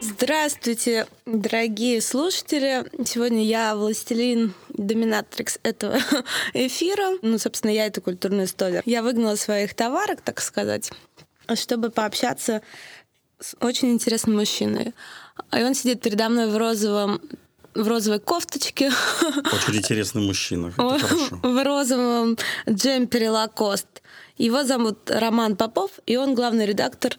Здравствуйте, дорогие слушатели. Сегодня я властелин доминатрикс этого эфира. Ну, собственно, я это культурный столер. Я выгнала своих товарок, так сказать, чтобы пообщаться с очень интересным мужчиной. И он сидит передо мной в розовом в розовой кофточке. Очень интересный мужчина. В розовом джемпере Лакост. Его зовут Роман Попов, и он главный редактор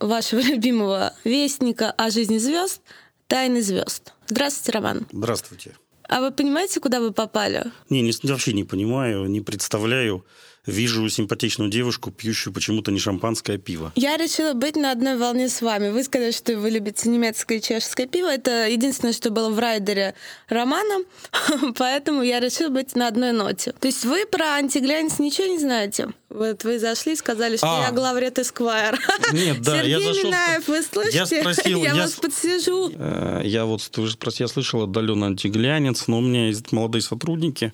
вашего любимого вестника о жизни звезд «Тайны звезд». Здравствуйте, Роман. Здравствуйте. А вы понимаете, куда вы попали? Не, не вообще не понимаю, не представляю вижу симпатичную девушку, пьющую почему-то не шампанское, а пиво. Я решила быть на одной волне с вами. Вы сказали, что вы любите немецкое и чешское пиво. Это единственное, что было в райдере романа, поэтому я решила быть на одной ноте. То есть вы про антиглянец ничего не знаете? Вот вы зашли, сказали, что а, я главред Эсквайр. Нет, да, Сергей я зашел. Минаев, вы слышите? Я спросил, я, я вас подсижу. Э, я вот тоже спросил, я слышал отдаленно антиглянец, но у меня есть молодые сотрудники,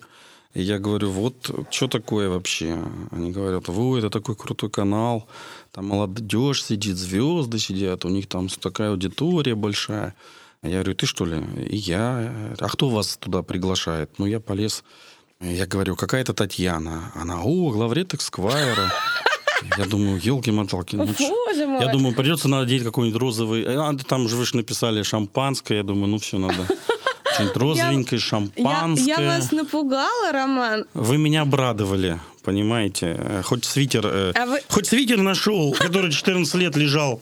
и я говорю, вот что такое вообще? Они говорят, вы, это такой крутой канал, там молодежь сидит, звезды сидят, у них там такая аудитория большая. Я говорю, ты что ли? И я. А кто вас туда приглашает? Ну, я полез. Я говорю, какая-то Татьяна. Она, о, главред Эксквайра. Я думаю, елки-моталки. Ну, Боже мой. Я думаю, придется надеть какой-нибудь розовый. А, там же вы же написали шампанское. Я думаю, ну все надо. Что-нибудь розовенькое, шампанское. Я, я вас напугала, Роман? Вы меня обрадовали, понимаете? Э, хоть свитер, э, а вы... хоть свитер нашел, который 14 лет лежал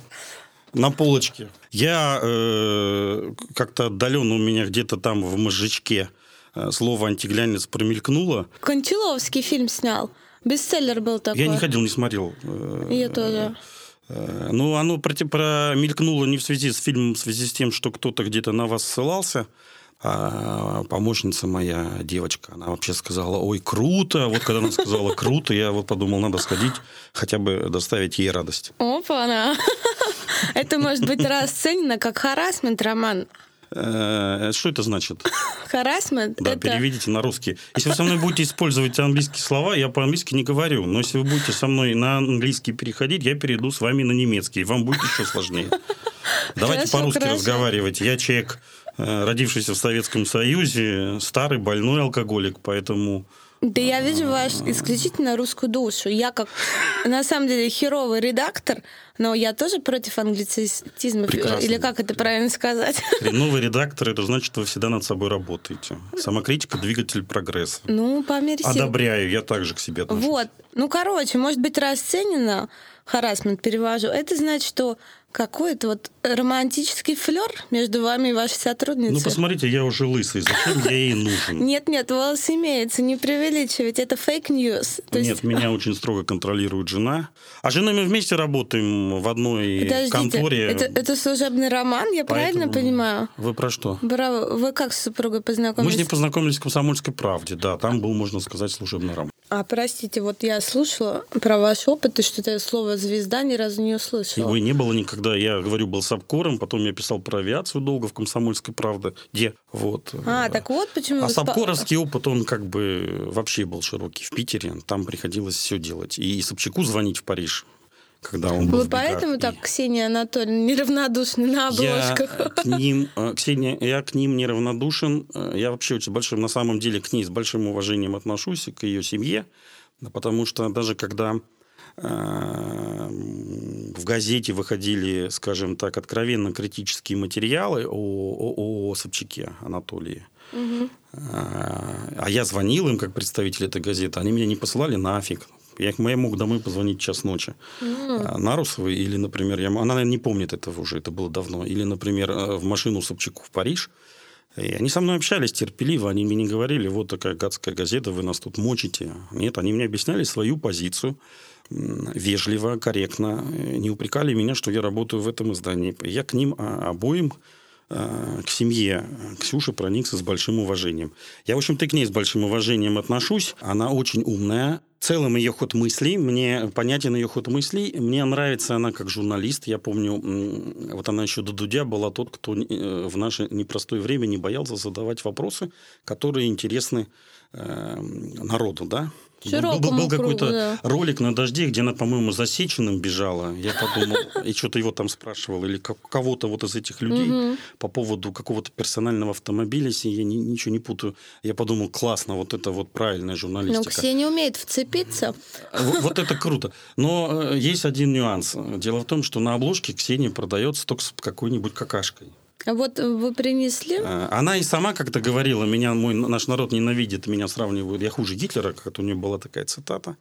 на полочке. Я э, как-то отдаленно у меня где-то там в мозжечке э, слово антиглянец промелькнуло. Кончаловский фильм снял. Бестселлер был такой. Я не ходил, не смотрел. Я тоже. Ну, оно промелькнуло не в связи с фильмом, в связи с тем, что кто-то где-то на вас ссылался. А помощница моя, девочка, она вообще сказала, ой, круто. Вот когда она сказала круто, я вот подумал, надо сходить, хотя бы доставить ей радость. Опа, она. Это может быть расценено как харасмент, Роман. Э, что это значит? Харасмент? Да, это... переведите на русский. Если вы со мной будете использовать английские слова, я по-английски не говорю. Но если вы будете со мной на английский переходить, я перейду с вами на немецкий. Вам будет еще сложнее. Давайте по-русски разговаривать. Я человек родившийся в Советском Союзе, старый больной алкоголик, поэтому... Да я вижу ваш исключительно русскую душу. Я как, на самом деле, херовый редактор, но я тоже против англицизма. Прекрасно. Или как это правильно сказать? Новый редактор, это значит, вы всегда над собой работаете. Самокритика – двигатель прогресса. Ну, по мере сил. Одобряю, я также к себе отношусь. Вот. Ну, короче, может быть, расценено, харасмент перевожу, это значит, что какой-то вот романтический флер между вами и вашей сотрудницей. Ну, посмотрите, я уже лысый, зачем я ей нужен? Нет, нет, волос имеется, не преувеличивать, это fake news. Нет, меня очень строго контролирует жена. А женой мы вместе работаем в одной конторе. Это, служебный роман, я правильно понимаю? Вы про что? Браво. Вы как с супругой познакомились? Мы с ней познакомились в «Комсомольской правде», да, там был, можно сказать, служебный роман. А, простите, вот я слушала про ваш опыт, и что-то слово «звезда» ни разу не услышала. Его не было никогда. Я говорю, был сапкором, потом я писал про авиацию долго в «Комсомольской правде». Где? Вот. А, так вот почему... А сапкоровский опыт, он как бы вообще был широкий в Питере. Там приходилось все делать. И Собчаку звонить в Париж когда он Вы поэтому и... так Ксения Анатольевна неравнодушны на обложках? Я к ним, э, Ксения, я к ним неравнодушен. Э, я вообще очень большим, на самом деле, к ней с большим уважением отношусь, к ее семье, потому что даже когда э, в газете выходили, скажем так, откровенно критические материалы о, о, о Собчаке Анатолии, угу. а я звонил им как представитель этой газеты, они меня не посылали нафиг. Я, я мог домой позвонить час ночи. Mm. Нарусовой или, например, я, она, наверное, не помнит этого уже, это было давно. Или, например, э, в машину Собчаку в Париж. И они со мной общались терпеливо, они мне не говорили, вот такая гадская газета, вы нас тут мочите. Нет, они мне объясняли свою позицию вежливо, корректно, не упрекали меня, что я работаю в этом издании. Я к ним а, обоим э, к семье Ксюши проникся с большим уважением. Я, в общем-то, к ней с большим уважением отношусь. Она очень умная, целом ее ход мыслей, мне понятен ее ход мыслей. Мне нравится она как журналист. Я помню, вот она еще до Дудя была тот, кто э, в наше непростое время не боялся задавать вопросы, которые интересны э, народу, да? Широкому был, был какой-то да. ролик на дожде, где она, по-моему, засеченным бежала. Я подумал, и что-то его там спрашивал, или кого-то вот из этих людей угу. по поводу какого-то персонального автомобиля, если я ничего не путаю. Я подумал, классно, вот это вот правильная журналистика. Но Ксения умеет вцепиться. Вот, вот это круто. Но э, есть один нюанс. Дело в том, что на обложке Ксения продается только с какой-нибудь какашкой. А вот вы принесли? А, она и сама как-то говорила, меня мой наш народ ненавидит, меня сравнивают, я хуже Гитлера, как у нее была такая цитата.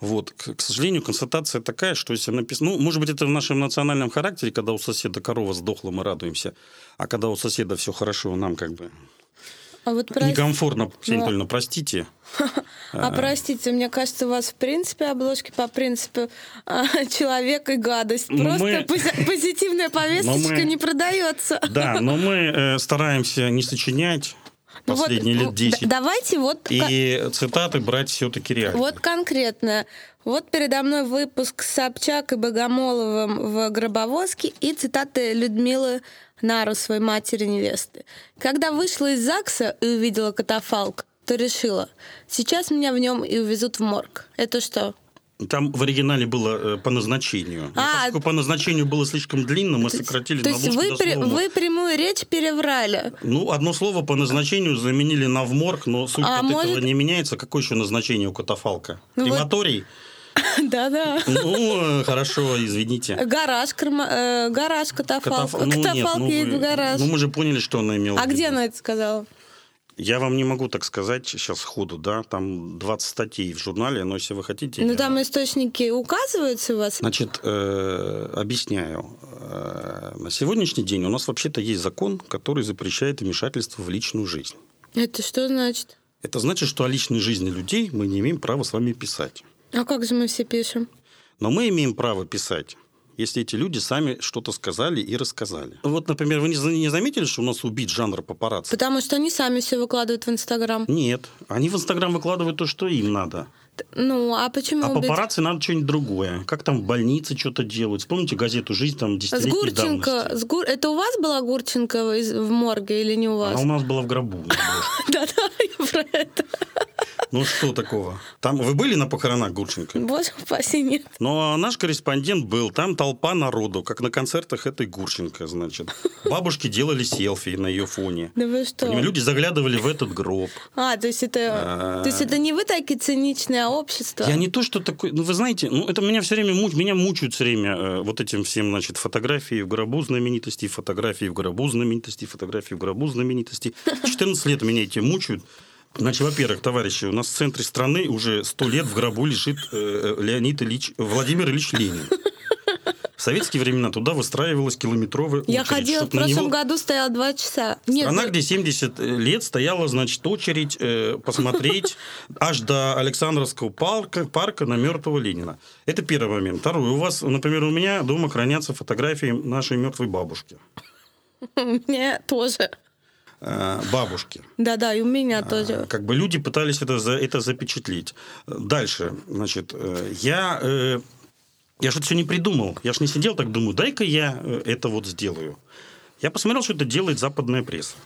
Вот, к, к сожалению, констатация такая, что если написано... Ну, может быть, это в нашем национальном характере, когда у соседа корова сдохла, мы радуемся, а когда у соседа все хорошо, нам как бы а вот про... Некомфортно, Ксения Анатольевна, простите. А простите, мне кажется, у вас в принципе обложки по принципу а, человек и гадость. Ну, Просто позитивная повесточка не продается. Да, но мы э, стараемся не сочинять ну последние лет 10. Давайте вот... И цитаты брать все-таки реально. Вот конкретно. Вот передо мной выпуск с Собчак и Богомоловым в Гробовозке и цитаты Людмилы Нару, своей матери-невесты. Когда вышла из ЗАГСа и увидела катафалк, то решила, сейчас меня в нем и увезут в морг. Это что? Там в оригинале было э, по назначению. А, поскольку по назначению было слишком длинно, мы сократили то есть вы, при, вы прямую речь переврали? Ну, одно слово по назначению заменили на вморг, но суть а от может... этого не меняется. Какое еще назначение у катафалка? Ну, Крематорий? Да-да. Ну, хорошо, извините. Гараж, э, гараж, катафалк. Ну, катафалк ну, едет в гараж. Ну, мы же поняли, что она имела А где она это сказала? Я вам не могу так сказать сейчас ходу, да, там 20 статей в журнале, но если вы хотите... Ну, там источники указываются у вас? Значит, э, объясняю. Э, на сегодняшний день у нас вообще-то есть закон, который запрещает вмешательство в личную жизнь. Это что значит? Это значит, что о личной жизни людей мы не имеем права с вами писать. А как же мы все пишем? Но мы имеем право писать если эти люди сами что-то сказали и рассказали. Вот, например, вы не заметили, что у нас убит жанр папарацци? Потому что они сами все выкладывают в Инстаграм. Нет, они в Инстаграм выкладывают то, что им надо. Ну, а почему? А папарацци надо что-нибудь другое. Как там в больнице что-то делают. Вспомните газету «Жизнь» там десятилетней с Гурченко, с Гур... Это у вас была Гурченко в морге или не у вас? Она у нас была в гробу. Да-да, я про это. Ну что такого? Там вы были на похоронах Гурченко? Боже упаси, нет. Ну, а наш корреспондент был. Там толпа народу, как на концертах этой Гурченко, значит. Бабушки делали селфи на ее фоне. Да вы что? Люди заглядывали в этот гроб. А, то есть это, а... то есть это не вы такие циничные, а общество? Я не то, что такой... Ну, вы знаете, ну, это меня все время муч... меня мучают все время э, вот этим всем, значит, фотографии в гробу знаменитостей, фотографии в гробу знаменитостей, фотографии в гробу знаменитостей. 14 лет меня эти мучают. Значит, во-первых, товарищи, у нас в центре страны уже сто лет в гробу лежит э, Леонид Ильич, Владимир Ильич Ленин. В советские времена туда выстраивалась километровая очередь. Я ходила, в прошлом него... году стояла два часа. Нет, Страна, где 70 лет стояла, значит, очередь э, посмотреть аж до Александровского парка, парка на мертвого Ленина. Это первый момент. Второй. У вас, например, у меня дома хранятся фотографии нашей мертвой бабушки. У меня тоже. Э, бабушки. Да-да, и у меня э, тоже. Как бы люди пытались это, это запечатлеть. Дальше, значит, э, я, я же это все не придумал. Я же не сидел так, думаю, дай-ка я это вот сделаю. Я посмотрел, что это делает западная пресса.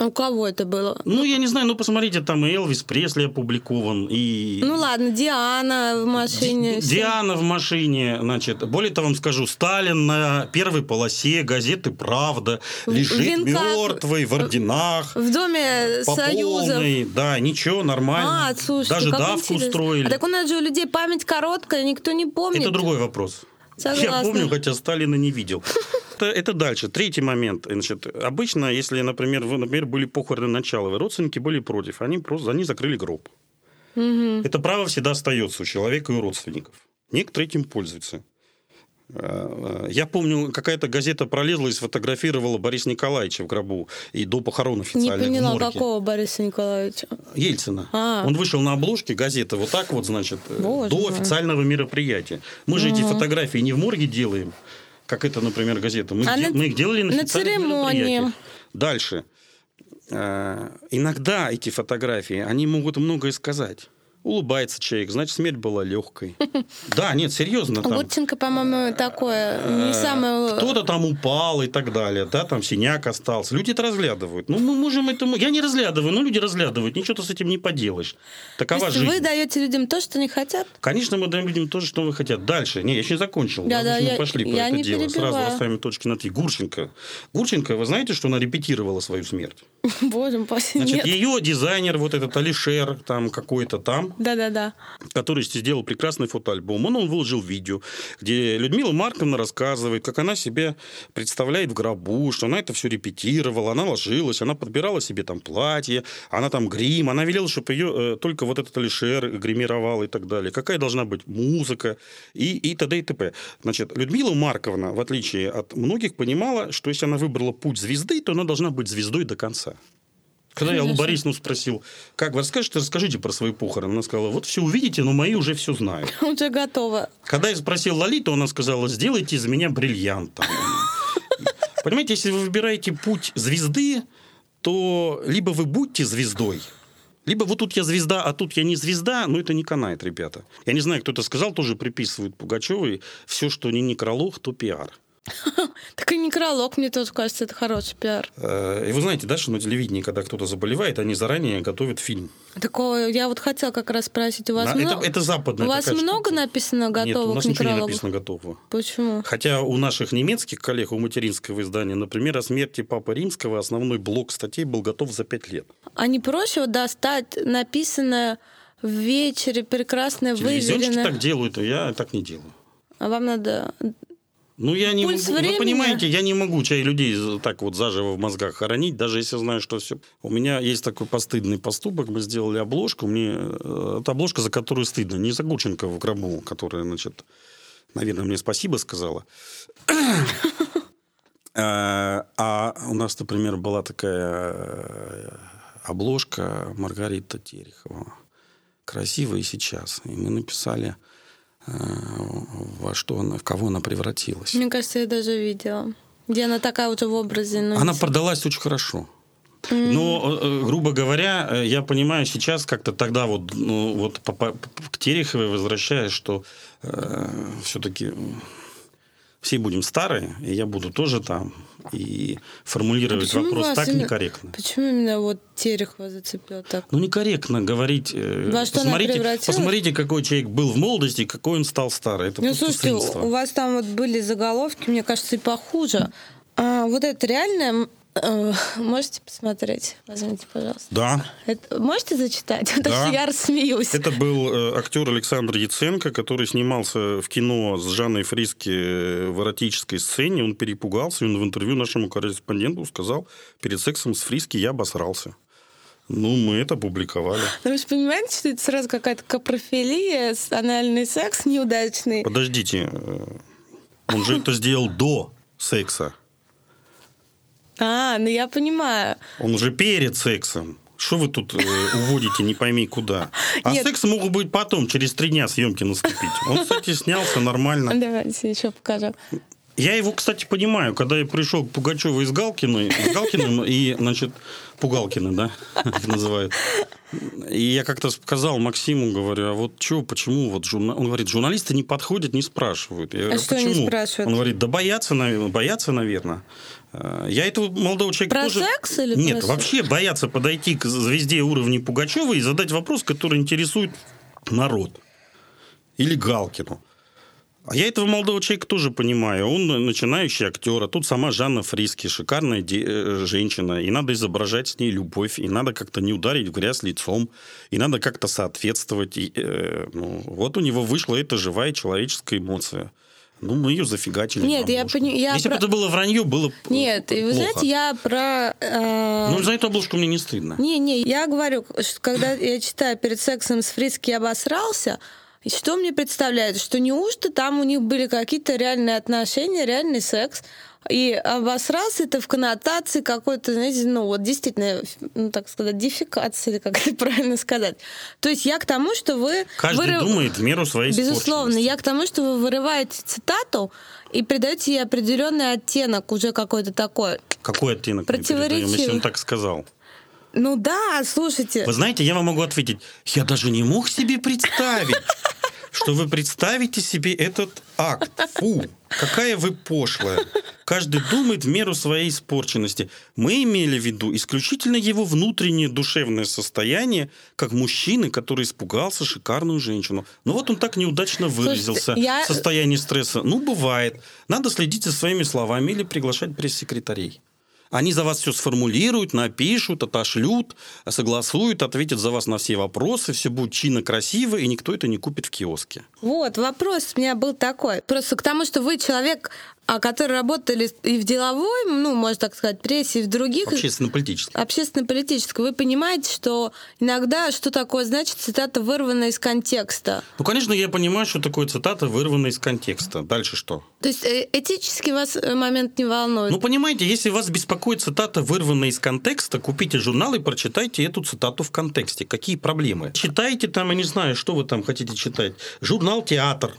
У кого это было? Ну, я не знаю, ну, посмотрите, там и Элвис Пресли опубликован, и... Ну, ладно, Диана в машине. Ди- Диана в машине, значит. Более того, вам скажу, Сталин на первой полосе газеты «Правда» лежит Венка... мертвый в орденах. В доме по Союзов. Полной, да, ничего, нормально. А, слушайте, Даже давку интересно. устроили. А так у нас же у людей память короткая, никто не помнит. Это другой вопрос. Согласна. Я помню, хотя Сталина не видел. Это, это дальше. Третий момент. Значит, обычно, если, например, вы, например, были похороны Началовой, родственники были против, они просто они закрыли гроб. Угу. Это право всегда остается у человека и у родственников. Некоторые этим пользуются. Э, я помню, какая-то газета пролезла и сфотографировала Бориса Николаевича в гробу и до похорон официально. Не поняла, какого Бориса Николаевича? Ельцина. А. Он вышел на обложке газеты вот так вот, значит, э, Боже до мой. официального мероприятия. Мы же угу. эти фотографии не в морге делаем, как это, например, газета. Мы, а де- на, мы их делали на, на церемонии. Дальше. Э, иногда эти фотографии, они могут многое сказать. Улыбается человек, значит, смерть была легкой. Да, нет, серьезно. Там, Гурченко, по-моему, такое, не э, самое... Кто-то там упал и так далее, да, там синяк остался. Люди это разглядывают. Ну, мы можем это... Я не разглядываю, но люди разглядывают. Ничего ты с этим не поделаешь. Такова То есть жизнь. вы даете людям то, что не хотят? Конечно, мы даем людям то, что вы хотят. Дальше. Не, я еще не закончил. Да, да, мы я- пошли по я это дело. Сразу перебиваю. расставим точки над «и». Гурченко. Гурченко, вы знаете, что она репетировала свою смерть? Боже упаси, Значит, нет. ее дизайнер, вот этот Алишер, там какой-то там, Да-да-да. который сделал прекрасный фотоальбом. Он, он выложил видео, где Людмила Марковна рассказывает, как она себя представляет в гробу, что она это все репетировала, она ложилась, она подбирала себе там платье, она там грим, она велела, чтобы ее э, только вот этот Алишер гримировал и так далее. Какая должна быть музыка и, и т.д. и т.п. Значит, Людмила Марковна, в отличие от многих, понимала, что если она выбрала путь звезды, то она должна быть звездой до конца. Когда я Конечно. у Борисовну спросил, как вы расскажете, расскажите про свои похороны. Она сказала, вот все увидите, но мои уже все знают. Уже готово. Когда я спросил Лолиту, она сказала, сделайте из меня бриллиант. там. Понимаете, если вы выбираете путь звезды, то либо вы будьте звездой, либо вот тут я звезда, а тут я не звезда, но это не канает, ребята. Я не знаю, кто это сказал, тоже приписывают Пугачевой. Все, что не некролог, то пиар. Так и некролог, мне тоже кажется, это хороший пиар. Э, И вы знаете, да, что на телевидении, когда кто-то заболевает, они заранее готовят фильм. Такое, я вот хотела как раз спросить, у вас много... это, западная У вас много написано готовых Нет, у нас ничего не написано готово. Почему? Хотя у наших немецких коллег, у материнского издания, например, о смерти Папы Римского основной блок статей был готов за пять лет. А не проще достать написанное в вечере, прекрасное, Телевизионщики выверенное? так делают, а я так не делаю. А вам надо... Ну, я не Пульс могу, времени. вы понимаете, я не могу чай людей так вот заживо в мозгах хоронить, даже если знаю, что все. У меня есть такой постыдный поступок, мы сделали обложку, мне э, это обложка, за которую стыдно, не за Гурченко в гробу, которая, значит, наверное, мне спасибо сказала. Э, А у нас, например, была такая э, обложка Маргарита Терехова. Красивая и сейчас. И мы написали, во что она, в кого она превратилась. Мне кажется, я даже видела. Где она такая вот в образе. ну, Она продалась очень хорошо. Но, э, э, грубо говоря, э, я понимаю сейчас как-то тогда вот, ну, вот по- по- к Тереховой возвращаясь, что все-таки все будем старые, и я буду тоже там, и формулировать А вопрос так именно- некорректно. Почему именно вот Терехова зацепил так? Ну, некорректно говорить. э, Во что посмотрите, посмотрите, какой человек был в молодости, какой он стал старый. Это Ну, слушайте, свинство. у вас там вот были заголовки, мне кажется, и похуже. А, вот это реально... э, можете посмотреть? Возьмите, пожалуйста. Да, Это, можете зачитать? Потому Да. что я рассмеюсь. Это был э, актер Александр Яценко, который снимался в кино с Жанной Фриски э, в эротической сцене. Он перепугался, и он в интервью нашему корреспонденту сказал, перед сексом с Фриски я обосрался. Ну, мы это публиковали. Ну, вы же понимаете, что это сразу какая-то капрофилия, анальный секс неудачный. Подождите, э, он же это сделал до секса. А, ну я понимаю. Он уже перед сексом. Что вы тут э, уводите, не пойми куда? А Нет. секс мог быть потом, через три дня съемки наступить. Он, кстати, снялся нормально. Давайте еще покажу. Я его, кстати, понимаю, когда я пришел к Пугачеву из Галкиной, из Галкиным, и, значит, Пугалкина, да, их называют. И я как-то сказал Максиму, говорю, а вот что, почему вот журна... Он говорит, журналисты не подходят, не спрашивают. Я говорю, А что они почему? спрашивают? Он говорит, да боятся, наверное, боятся, наверное. Э, Я этого молодого человека Про тоже... секс или Нет, про вообще боятся подойти к звезде уровня Пугачева и задать вопрос, который интересует народ. Или Галкину. А я этого молодого человека тоже понимаю. Он начинающий актер, а тут сама Жанна Фриски, шикарная де- э, женщина. И надо изображать с ней любовь, и надо как-то не ударить в грязь лицом, и надо как-то соответствовать. И, э, ну, вот у него вышла эта живая человеческая эмоция. Ну, мы ее зафигачили. Нет, я обложку. пони- я Если про- бы это было вранье, было Нет, и вы плохо. знаете, я про... э, Ну, за эту обложку мне не стыдно. Не-не, я говорю, что когда я читаю перед сексом с Фриски обосрался, и что мне представляет, что неужто там у них были какие-то реальные отношения, реальный секс, и обосрался это в коннотации какой-то, знаете, ну вот действительно, ну, так сказать, дефикации, или как это правильно сказать. То есть я к тому, что вы... Каждый вырыв- думает в меру своей Безусловно, я к тому, что вы вырываете цитату и придаете ей определенный оттенок уже какой-то такой. Какой оттенок мы передаем, если Противоречивый. он так сказал? Ну да, слушайте. Вы знаете, я вам могу ответить, я даже не мог себе представить, что вы представите себе этот акт. Фу, какая вы пошлая. Каждый думает в меру своей испорченности. Мы имели в виду исключительно его внутреннее душевное состояние, как мужчины, который испугался шикарную женщину. Ну вот он так неудачно выразился. Слушайте, я- Состояние стресса. Ну, бывает. Надо следить за своими словами или приглашать пресс-секретарей. Они за вас все сформулируют, напишут, отошлют, согласуют, ответят за вас на все вопросы, все будет чинно, красиво, и никто это не купит в киоске. Вот, вопрос у меня был такой. Просто к тому, что вы человек, а, который работали и в деловой, ну, можно так сказать, прессе, и в других... Общественно-политическое. общественно-политической, вы понимаете, что иногда что такое значит цитата вырвана из контекста. Ну, конечно, я понимаю, что такое цитата вырвана из контекста. Дальше что? То есть э, этически вас э, момент не волнует. Ну, понимаете, если вас беспокоит цитата, вырванная из контекста, купите журнал и прочитайте эту цитату в контексте. Какие проблемы? Читайте там, я не знаю, что вы там хотите читать. Журнал «Театр».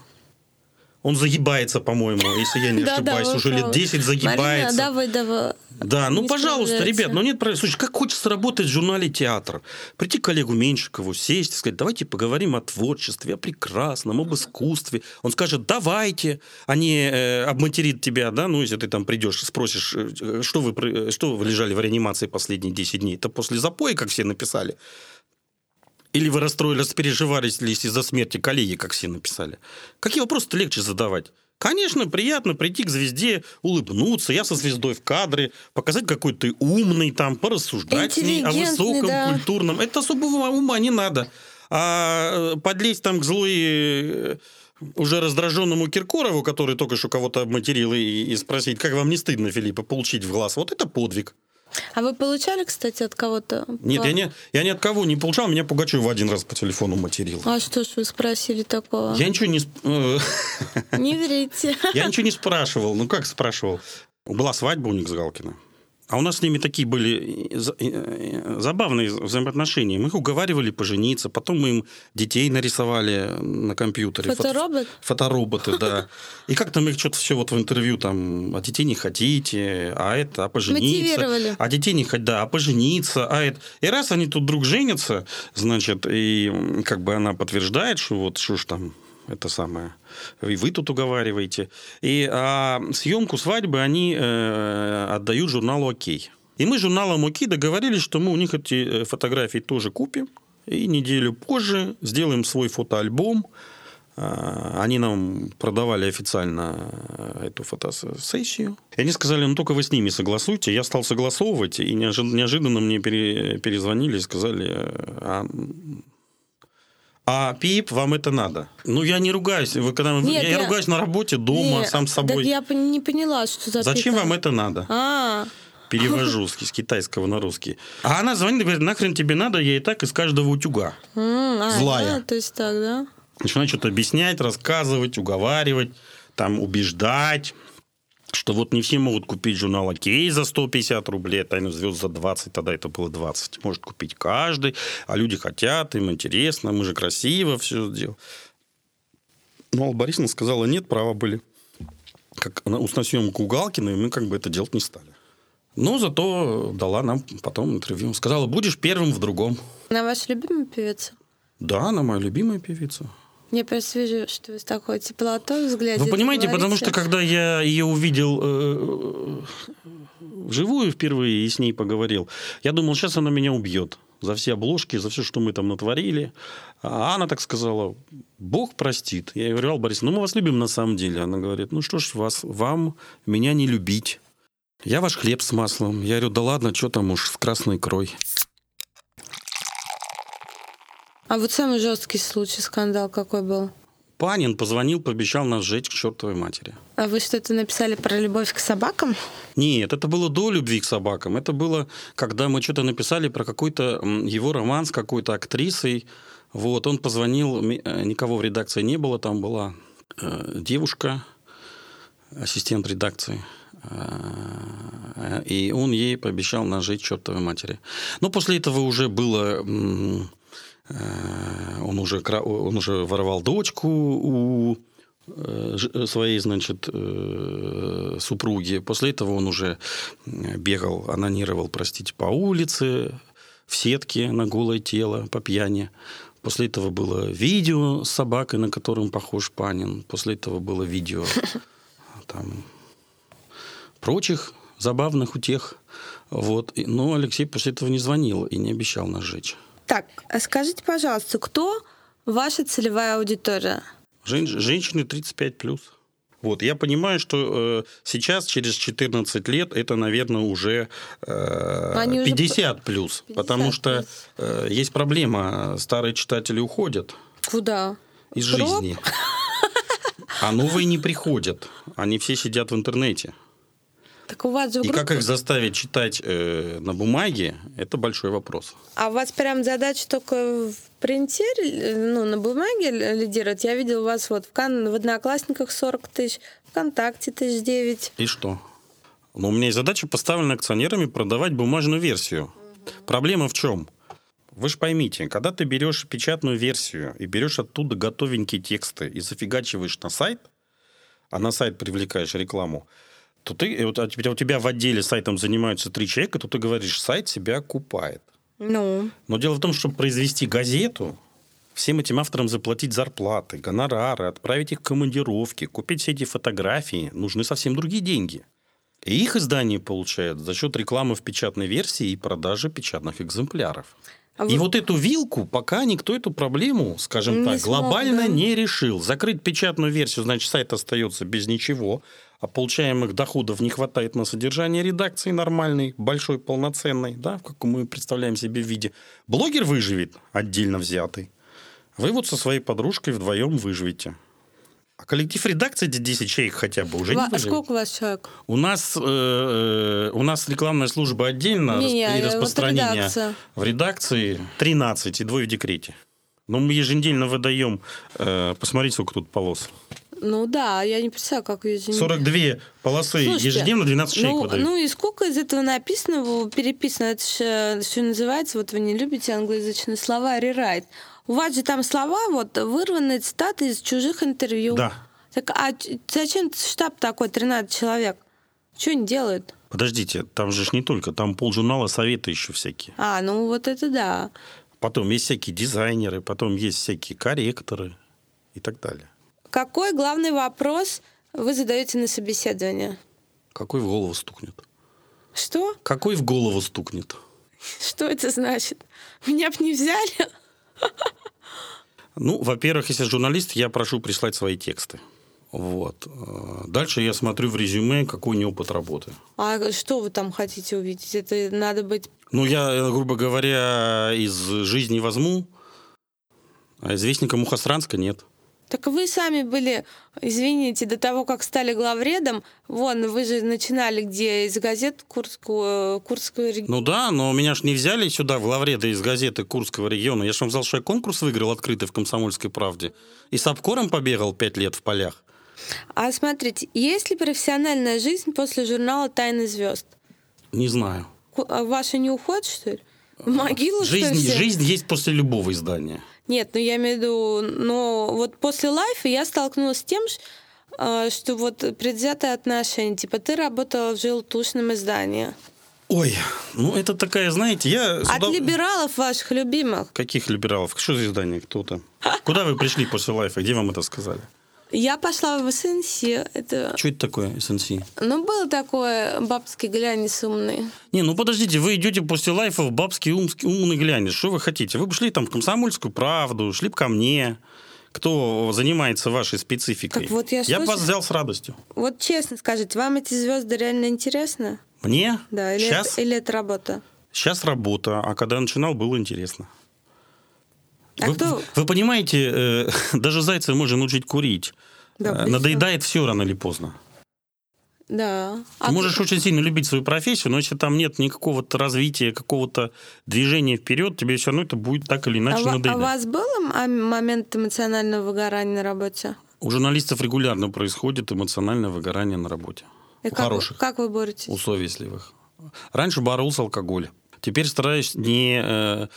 Он загибается, по-моему, если я не ошибаюсь, уже лет правы. 10 загибается. Давай, давай. Да, ну, пожалуйста, ребят, ну нет. Слушай, как хочется работать в журнале «Театр». Прийти к коллегу Меньшикову, сесть и сказать, давайте поговорим о творчестве, о прекрасном, об искусстве. Он скажет, давайте, а не э, обматерит тебя, да, ну, если ты там придешь, спросишь, э, что вы, про- что вы лежали в реанимации последние 10 дней. Это после запоя, как все написали. Или вы расстроились, переживались из-за смерти коллеги, как все написали. Какие вопросы-то легче задавать? Конечно, приятно прийти к звезде, улыбнуться, я со звездой в кадре, показать, какой ты умный, там, порассуждать с ней о высоком, да. культурном. Это особого ума не надо. А э, подлезть там к злой э, уже раздраженному Киркорову, который только что кого-то обматерил, и, и спросить, как вам не стыдно, Филиппа, получить в глаз. Вот это подвиг. А вы получали, кстати, от кого-то? Нет, я, не, я ни от кого не получал, меня Пугачева один раз по телефону материл. А что ж вы спросили такого? Я ничего не... э, Не врите. Я ничего не спрашивал. Ну, как спрашивал? Была свадьба у них с Галкина. А у нас с ними такие были э, за- э, забавные взаимоотношения. Мы их уговаривали пожениться, потом мы им детей нарисовали на компьютере. Фото- Фоторобот? Фотороботы, да. И как-то мы их что-то все вот в интервью там, а детей не хотите, а это, а пожениться. Мотивировали. А детей не хотят, да, а пожениться, а это. И раз они тут вдруг женятся, значит, и как бы она подтверждает, что вот что ж там это самое, и вы тут уговариваете. И а, съемку свадьбы они э, отдают журналу «Окей». И мы с журналом «Окей» договорились, что мы у них эти э, фотографии тоже купим, и неделю позже сделаем свой фотоальбом. А, Они нам продавали официально э, эту фотосессию. И они сказали, ну только вы с ними согласуйте. Я стал согласовывать, и неожи- неожиданно мне пере- перезвонили и сказали, э, а, а пип, вам это надо. Ну, я не ругаюсь. Вы, когда, Нет, я, я- ругаюсь на работе, дома, Не, сам с собой. Так я не поняла, что за Зачем пика. вам это надо? А, Перевожу с, с китайского на русский. А она звонит и говорит, нахрен тебе надо, я и так из каждого утюга. а, Злая. да, то есть так, да? начинать что-то объяснять, рассказывать, уговаривать, там, убеждать, что вот не все могут купить журнал «Окей» за 150 рублей, «Тайну звезд» за 20, тогда это было 20. Может купить каждый, а люди хотят, им интересно, мы же красиво все сделали. Но Алла Борисовна сказала, нет, права были. Как на усносъемку у Галкина, и мы как бы это делать не стали. Но зато дала нам потом интервью. Сказала, будешь первым в другом. Она ваша любимая певица? Да, она моя любимая певица. Я просто вижу, что вы с такой теплотой взгляде Вы понимаете, говорите. потому что когда я ее увидел э, вживую впервые и с ней поговорил, я думал, сейчас она меня убьет за все обложки, за все, что мы там натворили. А она так сказала, Бог простит. Я говорю, Алла Борисовна, ну мы вас любим на самом деле. Она говорит, ну что ж, вас, вам меня не любить. Я ваш хлеб с маслом. Я говорю, да ладно, что там уж с красной икрой. А вот самый жесткий случай, скандал какой был? Панин позвонил, пообещал нас сжечь к чертовой матери. А вы что-то написали про любовь к собакам? Нет, это было до любви к собакам. Это было, когда мы что-то написали про какой-то его роман с какой-то актрисой. Вот, он позвонил, э, никого в редакции не было, там была э, девушка, ассистент редакции. Э, И он ей пообещал нажить чертовой матери. Но после этого уже было... м, Он уже, он уже воровал дочку у э, своей, значит, э, супруги. После этого он уже э, бегал, анонировал, простите, по улице, в сетке на голое тело по пьяни. После этого было видео с собакой, на котором похож Панин. После этого было видео там, прочих забавных утех. Вот. Но Алексей после этого не звонил и не обещал нас сжечь. Так, а скажите, пожалуйста, кто ваша целевая аудитория? Жен, женщины 35 плюс. Вот, я понимаю, что э, сейчас, через 14 лет, это, наверное, уже, э, 50 уже... плюс. 50 потому что э, есть проблема. Старые читатели уходят. Куда? Из Троп? жизни. А новые не приходят. Они все сидят в интернете. Так у вас же И как их заставить читать э, на бумаге, это большой вопрос. А у вас прям задача только в принтере, ну, на бумаге лидировать? Я видел у вас вот в, кан... в Одноклассниках 40 тысяч, ВКонтакте тысяч 9. И что? Ну, у меня есть задача, поставленная акционерами, продавать бумажную версию. Угу. Проблема в чем? Вы же поймите, когда ты берешь печатную версию и берешь оттуда готовенькие тексты и зафигачиваешь на сайт, а на сайт привлекаешь рекламу, то ты, вот, а у тебя в отделе сайтом занимаются три человека, то ты говоришь, сайт себя купает. Ну. Но дело в том, чтобы произвести газету, всем этим авторам заплатить зарплаты, гонорары, отправить их в командировки, купить все эти фотографии, нужны совсем другие деньги. И их издание получает за счет рекламы в печатной версии и продажи печатных экземпляров. А и вот эту вилку пока никто эту проблему, скажем не так, смог, глобально да. не решил. Закрыть печатную версию, значит, сайт остается без ничего, а получаемых доходов не хватает на содержание редакции нормальной, большой, полноценной, да, в каком мы представляем себе виде. Блогер выживет, отдельно взятый. Вы вот со своей подружкой вдвоем выживете. А коллектив редакции, где 10 человек хотя бы, уже Ва- не выживет. Сколько у вас человек? У нас, э, э у нас рекламная служба отдельно не, и распространение вот в редакции 13 и двое в декрете. Но мы еженедельно выдаем, э, посмотрите, сколько тут полос. Ну да, я не представляю, как ее ежедневно. 42 полосы Слушайте, ежедневно 12 человек ну, выдают. Ну и сколько из этого написано, переписано? Это же все называется, вот вы не любите англоязычные слова, рерайт. У вас же там слова, вот, вырванные цитаты из чужих интервью. Да. Так а зачем штаб такой, 13 человек? Что они делают? Подождите, там же не только, там полжурнала советы еще всякие. А, ну вот это да. Потом есть всякие дизайнеры, потом есть всякие корректоры и так далее. Какой главный вопрос вы задаете на собеседование? Какой в голову стукнет? Что? Какой в голову стукнет? Что это значит? Меня бы не взяли? Ну, во-первых, если журналист, я прошу прислать свои тексты. Вот. Дальше я смотрю в резюме, какой у него опыт работы. А что вы там хотите увидеть? Это надо быть... Ну, я, грубо говоря, из жизни возьму, а известника Мухасранска нет. Так вы сами были, извините, до того, как стали главредом, вон, вы же начинали где из газет Курского, Курского региона. Ну да, но меня ж не взяли сюда в главреда из газеты Курского региона. Я же вам сказал, что я конкурс выиграл открытый в «Комсомольской правде». И с обкором побегал пять лет в полях. А смотрите, есть ли профессиональная жизнь после журнала «Тайны звезд»? Не знаю. А ваша не уходит, что ли? В могилу, жизнь, что ли? Жизнь есть после любого издания. Нет, ну я имею в виду, но вот после лайфа я столкнулась с тем, а, что вот предвзятое отношение, типа ты работала в желтушном издании. Ой, ну это такая, знаете, я... От либералов ваших любимых. Каких либералов? Что за издание? Кто-то? Куда вы пришли после лайфа? Где вам это сказали? Я пошла в СНС. Это... Что это такое, СНС? Ну, было такое бабский глянец умный. Не, ну подождите, вы идете после лайфа в бабский умский, умный глянец. Что вы хотите? Вы бы шли там в комсомольскую правду, шли бы ко мне кто занимается вашей спецификой. Так вот я, я бы вас взял с радостью. Вот честно скажите, вам эти звезды реально интересны? Мне? Да, или, Сейчас? Это, или это работа? Сейчас работа, а когда я начинал, было интересно. А вы, кто? вы понимаете, э, даже зайца можно научить курить. Да, э, Надоедает все рано или поздно. Да. Ты а можешь ты... очень сильно любить свою профессию, но если там нет никакого развития, какого-то движения вперед, тебе все равно это будет так или иначе а надоедать. А у вас был момент эмоционального выгорания на работе? У журналистов регулярно происходит эмоциональное выгорание на работе. И у как, хороших. Как вы боретесь? У совестливых. Раньше боролся алкоголь. Теперь стараюсь не... Э,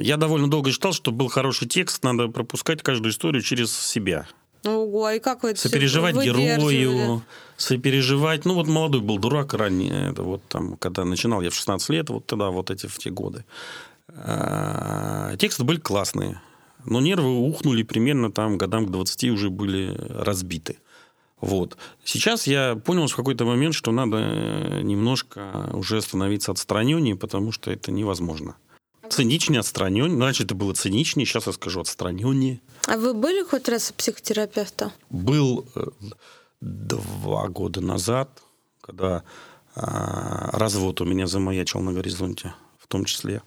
я довольно долго считал, что был хороший текст, надо пропускать каждую историю через себя. Ого, и как вы это сопереживать герою, сопереживать. Ну, вот молодой был дурак ранний, это вот там, когда начинал я в 16 лет, вот тогда, вот эти в те годы. А, Тексты были классные, но нервы ухнули примерно там годам к 20 уже были разбиты. Вот. Сейчас я понял в какой-то момент, что надо э, немножко уже становиться отстраненнее, потому что это невозможно. Циничнее, отстраненнее. Ну, раньше это было циничнее, сейчас я скажу отстраненнее. А вы были хоть раз у психотерапевта? Был э, два года назад, когда а, развод у меня замаячил на горизонте, в том числе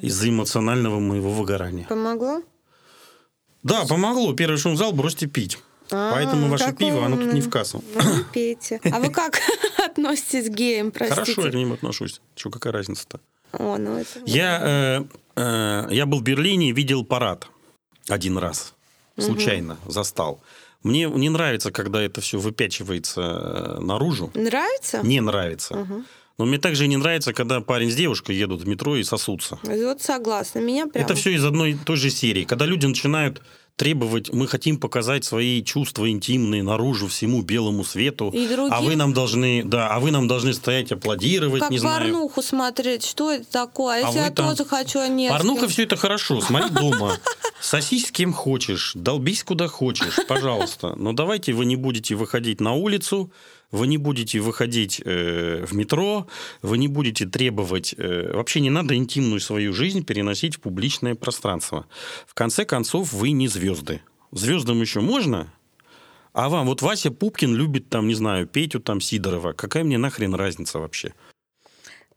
из-за эмоционального моего выгорания. Помогло? Да, помогло. Первый шум в зал, бросьте пить. А, Поэтому ваше пиво, оно тут не в кассу. Ну, пейте. А вы как относитесь к геям, простите? Хорошо я к ним отношусь. Что, какая разница-то? О, ну это... Я, э, э, я был в Берлине и видел парад один раз. Случайно застал. Мне не нравится, когда это все выпячивается э, наружу. Нравится? Не нравится. Но мне также не нравится, когда парень с девушкой едут в метро и сосутся. Вот согласна. Меня прям... Это все из одной и той же серии. Когда люди начинают требовать, мы хотим показать свои чувства интимные наружу всему белому свету, И другим? а вы нам должны, да, а вы нам должны стоять аплодировать, Как не знаю. порнуху смотреть, что это такое? А А если я там- тоже хочу, а нет? Порнуха все это хорошо, смотри дома. Сосись с кем хочешь, долбись куда хочешь, пожалуйста. Но давайте вы не будете выходить на улицу, вы не будете выходить э, в метро, вы не будете требовать... э, вообще не надо интимную свою жизнь переносить в публичное пространство. В конце концов, вы не звезды. Звездам еще можно, а вам, вот Вася Пупкин любит там, не знаю, Петю там Сидорова. Какая мне нахрен разница вообще?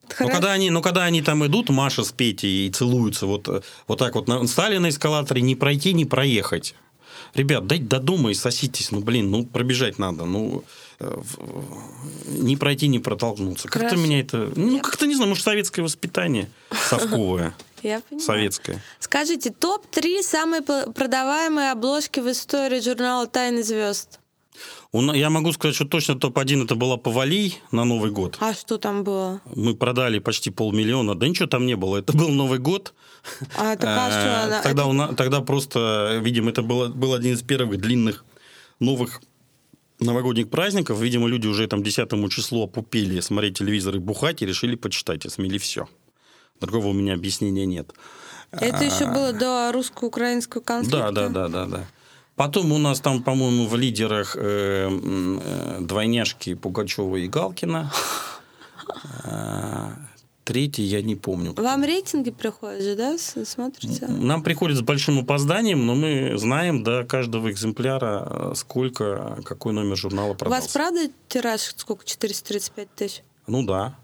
Ну Хорошо. когда, они, ну, когда они там идут, Маша с Петей, и целуются вот, э, вот так вот, на, стали на эскалаторе, не пройти, не проехать. Ребят, дайте до дома и соситесь. Ну, блин, ну, пробежать надо. Ну, не пройти, не протолкнуться. Как-то меня это... Ну, как-то, не знаю, может, советское воспитание совковое, Я понимаю. советское. Скажите, топ-3 самые продаваемые обложки в истории журнала «Тайны звезд». Я могу сказать, что точно топ-1 это была Повалий на Новый год. А что там было? Мы продали почти полмиллиона. Да ничего там не было. Это был Новый год. А, так а Э, Тогда, это- у тогда просто, видимо, это было, был один из первых длинных новых новогодних праздников. Видимо, люди уже там 10 числу опупели смотреть телевизор и бухать и решили почитать и смели все. Другого у меня объяснения нет. Это еще было до русско-украинского конфликта? Да, да, да, да, да. Потом у нас там, по-моему, в лидерах э, э, двойняшки Пугачева и Галкина. Третий я не помню. Вам рейтинги приходят же, да, смотрите? Нам приходит с большим опозданием, но мы знаем до каждого экземпляра, э, сколько, какой номер журнала У продался. вас правда тираж сколько? 435 тысяч? Ну да.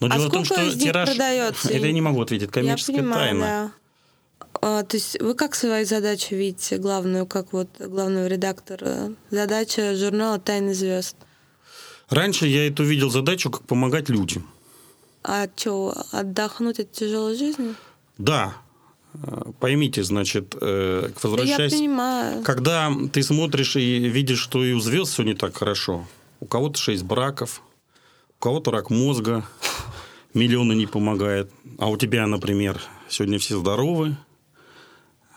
Но А дело в том, сколько что из них тираж... продается? Это я не могу ответить. Коммерческая Я понимаю, тайна. да. А, то есть вы как свою задачу видите, главную, как вот главного редактора? Задача журнала «Тайны звезд». Раньше я эту видел задачу, как помогать людям. А что, отдохнуть от тяжелой жизни? Да. Поймите, значит, э, Да я возвращаясь... понимаю. Когда ты смотришь и видишь, что и у звезд все не так хорошо. У кого-то шесть браков, у кого-то рак мозга, миллионы не помогает. А у тебя, например, сегодня все здоровы,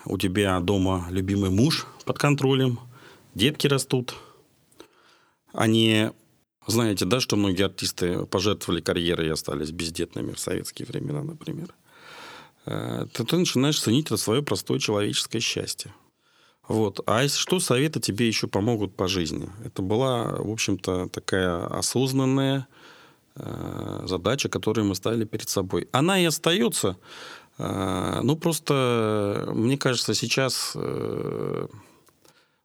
у тебя дома любимый муж под контролем, детки растут. Они, знаете, да, что многие артисты пожертвовали карьерой и остались бездетными в советские времена, например. Э, То ты начинаешь ценить это свое простое человеческое счастье. Вот. А если что, советы тебе еще помогут по жизни. Это была, в общем-то, такая осознанная э, задача, которую мы ставили перед собой. Она и остается. Э, ну, просто, мне кажется, сейчас э,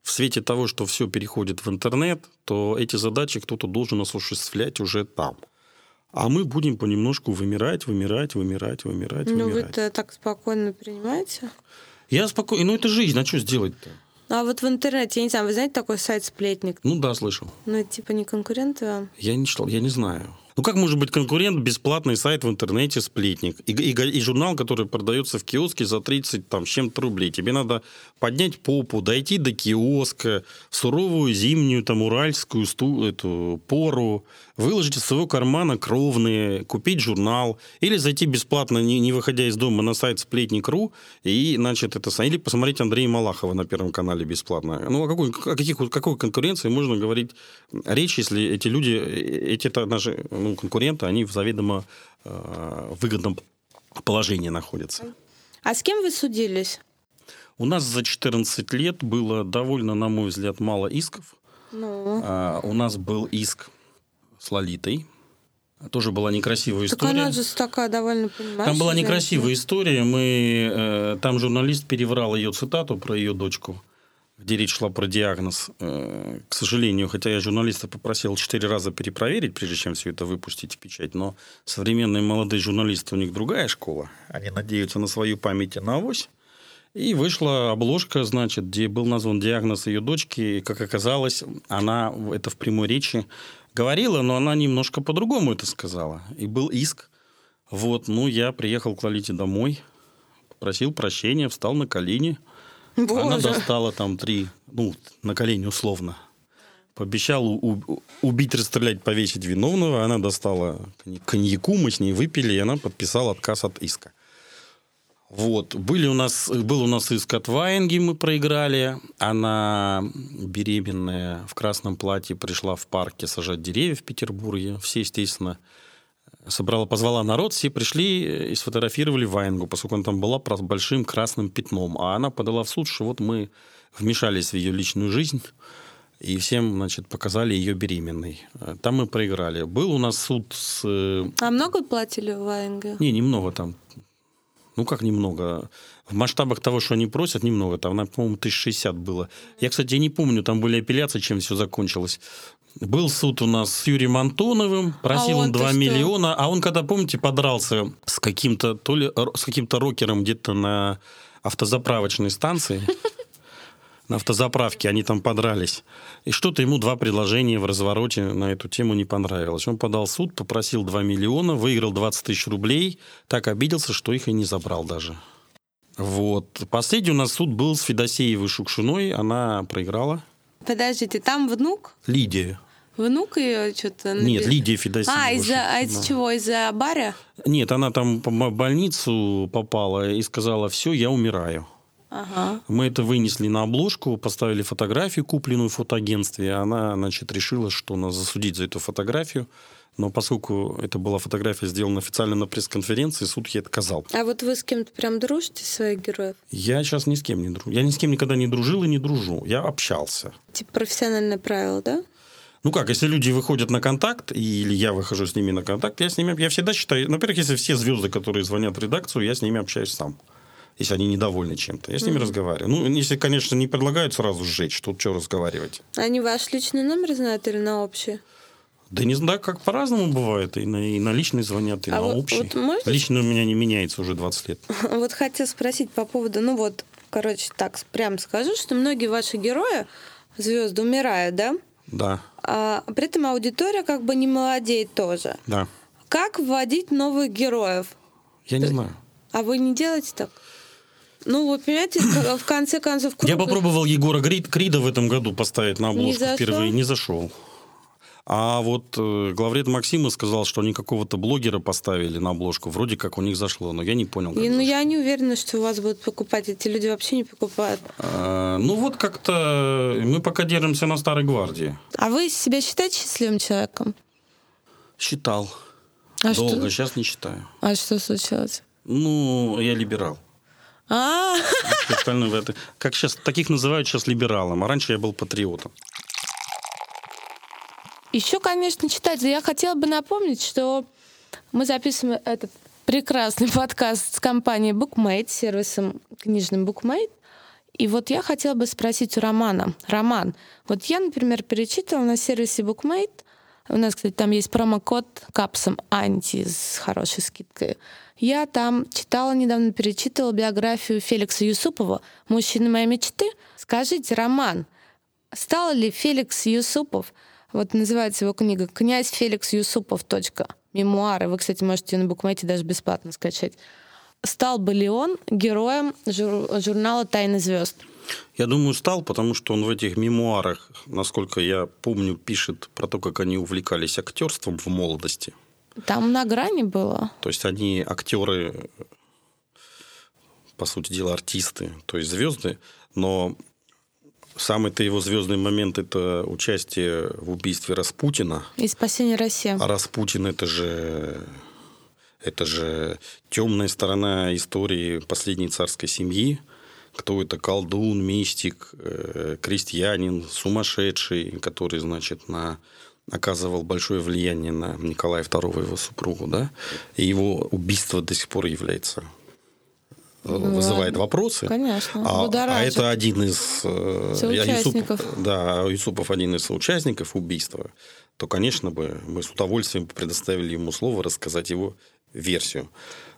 в свете того, что все переходит в интернет, то эти задачи кто-то должен осуществлять уже там. А мы будем понемножку вымирать, вымирать, вымирать, вымирать, Ну, вымирать. вы-то так спокойно принимаете? Я спокойно. Ну, это жизнь, а что сделать-то? А вот в интернете, я не знаю, вы знаете такой сайт «Сплетник»? Ну да, слышал. Ну, это типа не конкуренты вам? Я не читал, я не знаю. Ну как может быть конкурент бесплатный сайт в интернете «Сплетник» и, и, и журнал, который продается в киоске за 30 там, с чем-то рублей. Тебе надо поднять попу, дойти до киоска, суровую зимнюю там уральскую сту, эту пору, выложить из своего кармана кровные, купить журнал или зайти бесплатно, не, не выходя из дома, на сайт «Сплетник.ру» и, значит, это, или посмотреть Андрея Малахова на Первом канале бесплатно. Ну, о какой, о каких, какой конкуренции можно говорить речь, если эти люди, эти это наши ну, конкуренты, они в заведомо э, выгодном положении находятся. А с кем вы судились? У нас за 14 лет было довольно, на мой взгляд, мало исков. Ну. А, у нас был иск с Лолитой. Тоже была некрасивая так история. она же такая довольно, понимаешь? Там была некрасивая история. Мы, э, там журналист переврал ее цитату про ее дочку, где речь шла про диагноз. Э, к сожалению, хотя я журналиста попросил четыре раза перепроверить, прежде чем все это выпустить в печать, но современные молодые журналисты, у них другая школа. Они надеются на свою память и на авось. И вышла обложка, значит, где был назван диагноз ее дочки. И, как оказалось, она это в прямой речи говорила, но она немножко по-другому это сказала. И был иск. Вот, ну, я приехал к Лолите домой, попросил прощения, встал на колени. Боже. Она достала там три, ну, на колени условно. Пообещал у- убить, расстрелять, повесить виновного. Она достала коньяку, мы с ней выпили, и она подписала отказ от иска. Вот. Были у нас, был у нас иск от Ваенги, мы проиграли. Она беременная в красном платье пришла в парке сажать деревья в Петербурге. Все, естественно, собрала, позвала народ, все пришли и сфотографировали Ваенгу, поскольку она там была с большим красным пятном. А она подала в суд, что вот мы вмешались в ее личную жизнь и всем, значит, показали ее беременной. Там мы проиграли. Был у нас суд с... А много платили в ВНГ? Не, немного там. Ну, как немного? В масштабах того, что они просят, немного. Там, по-моему, 1060 было. Я, кстати, не помню, там были апелляции, чем все закончилось. Был суд у нас с Юрием Антоновым, просил А он он-то 2 что? миллиона, а он, когда, помните, подрался с каким-то, то ли с каким-то рокером где-то на автозаправочной станции, на автозаправке, они там подрались. И что-то ему два предложения в развороте на эту тему не понравилось. Он подал в суд, попросил 2 миллиона, выиграл 20 тысяч рублей, так обиделся, что их и не забрал даже. Вот. Последний у нас суд был с Федосеевой Шукшиной, она проиграла. Подождите, там внук? Лидия. Внук ее что-то... Нет, Лидия Федосеева. А, из-за, а из Да. чего? Из-за баря? Нет, она там в больницу попала и сказала, все, я умираю. Ага. Мы это вынесли на обложку, поставили фотографию, купленную в фотоагентстве. Она, значит, решила, что нас засудить за эту фотографию. Но поскольку это была фотография сделана официально на пресс-конференции, суд ей отказал. А вот вы с кем-то прям дружите, своих героев? Я сейчас ни с кем не дружу. Я ни с кем никогда не дружил и не дружу. Я общался. Типа профессиональное правило, да? Ну как, если люди выходят на контакт, или я выхожу с ними на контакт, я с ними, я всегда считаю, во-первых, если все звезды, которые звонят в редакцию, я с ними общаюсь сам. Если они недовольны чем-то. Я с ними разговариваю. Ну, если, конечно, не предлагают сразу сжечь, тут что разговаривать. Они ваш личный номер знают или на общий? Да не знаю, как по-разному бывает. И на, и на личный звонят, и А на вот- общий. вот можно- Личный у меня не меняется уже 20 лет. Вот хотел спросить по поводу, ну вот, короче, так прям скажу, что многие ваши герои, звезды, умирают, да? Да, А при этом аудитория как бы не молодеет тоже. да. Как вводить новых героев? Я не знаю. А вы не делаете так? Ну, вы понимаете, в конце концов... Я круг- попробовал Егора Грид- Крида в этом году поставить на обложку впервые. Не зашел. А вот э, главред Максима сказал, что они какого-то блогера поставили на обложку. Вроде как у них зашло, но я не понял. И, ну, я не уверена, что у вас будут покупать. Эти люди вообще не покупают. А, ну вот как-то мы пока держимся на старой гвардии. А вы себя считаете счастливым человеком? Считал. А Долго, что? сейчас не считаю. А что случилось? Ну, я либерал. А, в это- Как сейчас, таких называют сейчас либералом, а раньше я был патриотом. Еще, конечно, читать. Я хотела бы напомнить, что мы записываем этот прекрасный подкаст с компанией Bookmate, сервисом книжным Bookmate. И вот я хотела бы спросить у Романа. Роман, вот я, например, перечитывала на сервисе Bookmate, у нас, кстати, там есть промокод капсом анти с хорошей скидкой. Я там читала недавно, перечитывала биографию Феликса Юсупова «Мужчина моей мечты». Скажите, Роман, стал ли Феликс Юсупов Вот называется его книга «Князь Феликс Юсупов. Мемуары». Вы, кстати, можете ее на букмете даже бесплатно скачать. Стал бы ли он героем жур- журнала «Тайны звезд»? Я думаю, стал, потому что он в этих мемуарах, насколько я помню, пишет про то, как они увлекались актерством в молодости. Там на грани было. То есть они актеры, по сути дела, артисты, то есть звезды, но самый-то его звездный момент это участие в убийстве Распутина. И спасение России. А Распутин это же это же темная сторона истории последней царской семьи. Кто это? Колдун, мистик, э, крестьянин, сумасшедший, который, значит, на оказывал большое влияние на Николая II, его супругу, да, и его убийство до сих пор является Ну, вызывает вопросы. Конечно, А, а будоражит. это один из э, Соучастников. Юсуп- да, а Юсупов один из участников убийства, то, конечно бы, мы с удовольствием предоставили ему слово рассказать его версию.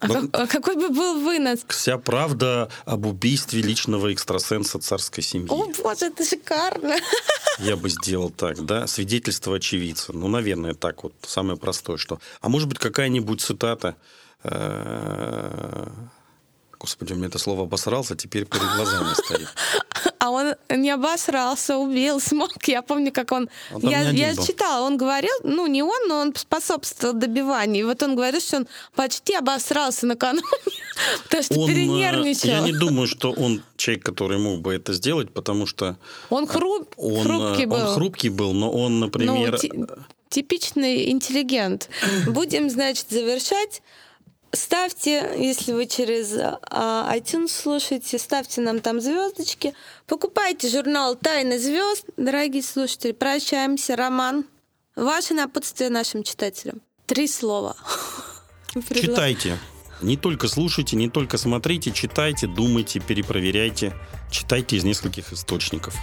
А, Но как- а какой бы был вынос? Вся правда об убийстве личного экстрасенса царской семьи. О, боже, это шикарно. Я бы сделал так, да? Свидетельство очевидца. Ну, наверное, так вот. Самое простое, что... А может быть, какая-нибудь цитата... э, Господи, у меня это слово обосрался, теперь перед глазами стоит. А он не обосрался, убил, смог. Я помню, как он... Он я я читала, он говорил, ну, не он, но он способствовал добиванию. И вот он говорит, что он почти обосрался накануне, потому что Он, э, перенервничал. Я не думаю, что он человек, который мог бы это сделать, потому что Он хру- он, э, хрупкий был. он хрупкий был, но он, например... Ну, ти- типичный интеллигент. Будем, значит, завершать. Ставьте, если вы через а, iTunes слушаете, ставьте нам там звездочки. Покупайте журнал «Тайны звезд», дорогие слушатели. Прощаемся. Роман, ваше напутствие нашим читателям. Три слова. Читайте. Не только слушайте, не только смотрите, читайте, думайте, перепроверяйте. Читайте из нескольких источников.